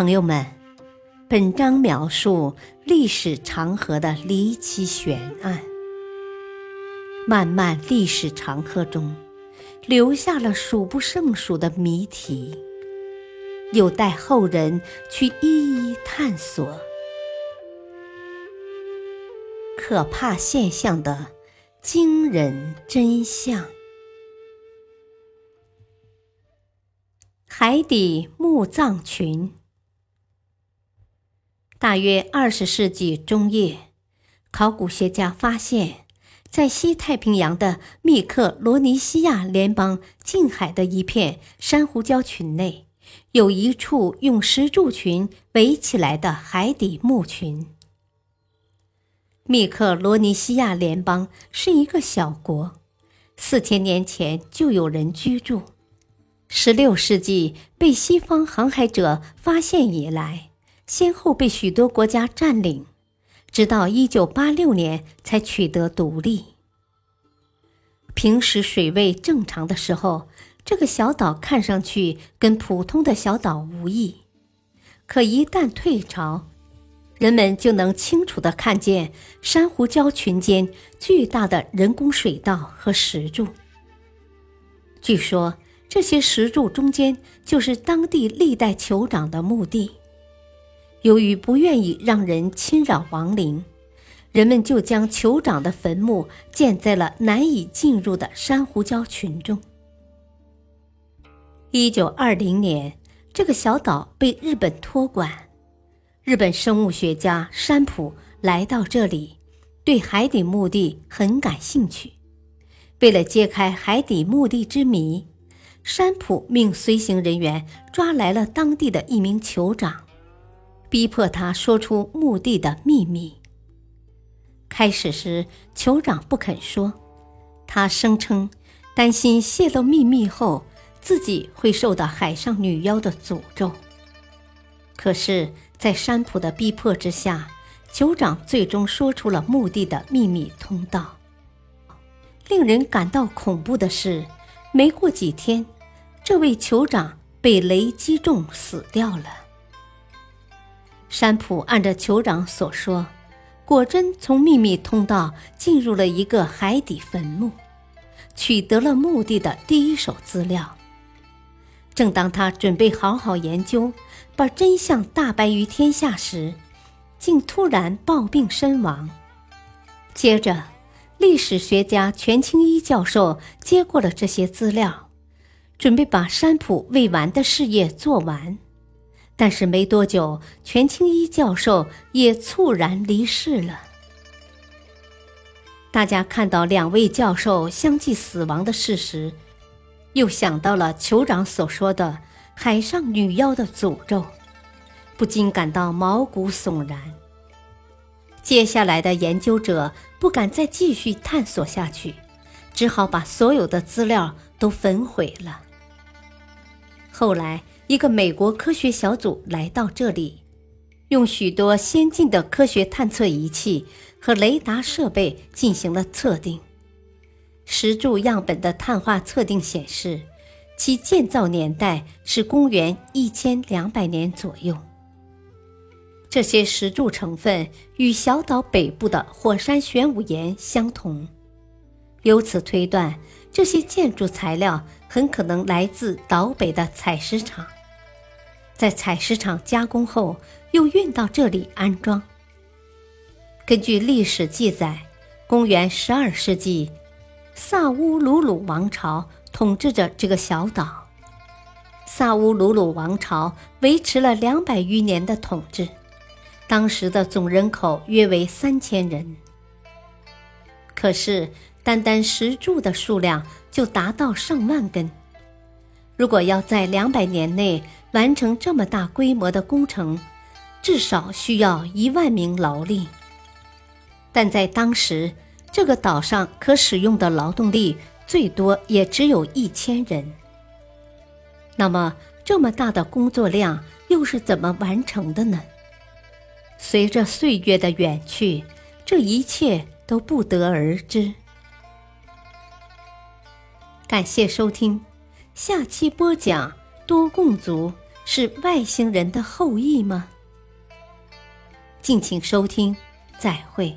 朋友们，本章描述历史长河的离奇悬案。漫漫历史长河中，留下了数不胜数的谜题，有待后人去一一探索。可怕现象的惊人真相。海底墓葬群。大约二十世纪中叶，考古学家发现，在西太平洋的密克罗尼西亚联邦近海的一片珊瑚礁群内，有一处用石柱群围起来的海底墓群。密克罗尼西亚联邦是一个小国，四千年前就有人居住。十六世纪被西方航海者发现以来，先后被许多国家占领，直到一九八六年才取得独立。平时水位正常的时候，这个小岛看上去跟普通的小岛无异，可一旦退潮，人们就能清楚地看见珊瑚礁群间巨大的人工水道和石柱。据说。这些石柱中间就是当地历代酋长的墓地。由于不愿意让人侵扰亡灵，人们就将酋长的坟墓建在了难以进入的珊瑚礁群中。一九二零年，这个小岛被日本托管。日本生物学家山浦来到这里，对海底墓地很感兴趣。为了揭开海底墓地之谜。山浦命随行人员抓来了当地的一名酋长，逼迫他说出墓地的秘密。开始时，酋长不肯说，他声称担心泄露秘密后自己会受到海上女妖的诅咒。可是，在山普的逼迫之下，酋长最终说出了墓地的秘密通道。令人感到恐怖的是。没过几天，这位酋长被雷击中死掉了。山普按照酋长所说，果真从秘密通道进入了一个海底坟墓，取得了墓地的第一手资料。正当他准备好好研究，把真相大白于天下时，竟突然暴病身亡。接着。历史学家全清一教授接过了这些资料，准备把山浦未完的事业做完，但是没多久，全青一教授也猝然离世了。大家看到两位教授相继死亡的事实，又想到了酋长所说的海上女妖的诅咒，不禁感到毛骨悚然。接下来的研究者不敢再继续探索下去，只好把所有的资料都焚毁了。后来，一个美国科学小组来到这里，用许多先进的科学探测仪器和雷达设备进行了测定。石柱样本的碳化测定显示，其建造年代是公元一千两百年左右。这些石柱成分与小岛北部的火山玄武岩相同，由此推断，这些建筑材料很可能来自岛北的采石场，在采石场加工后又运到这里安装。根据历史记载，公元十二世纪，萨乌鲁鲁王朝统治着这个小岛。萨乌鲁鲁王朝维持了两百余年的统治。当时的总人口约为三千人，可是单单石柱的数量就达到上万根。如果要在两百年内完成这么大规模的工程，至少需要一万名劳力。但在当时，这个岛上可使用的劳动力最多也只有一千人。那么，这么大的工作量又是怎么完成的呢？随着岁月的远去，这一切都不得而知。感谢收听，下期播讲多贡族是外星人的后裔吗？敬请收听，再会。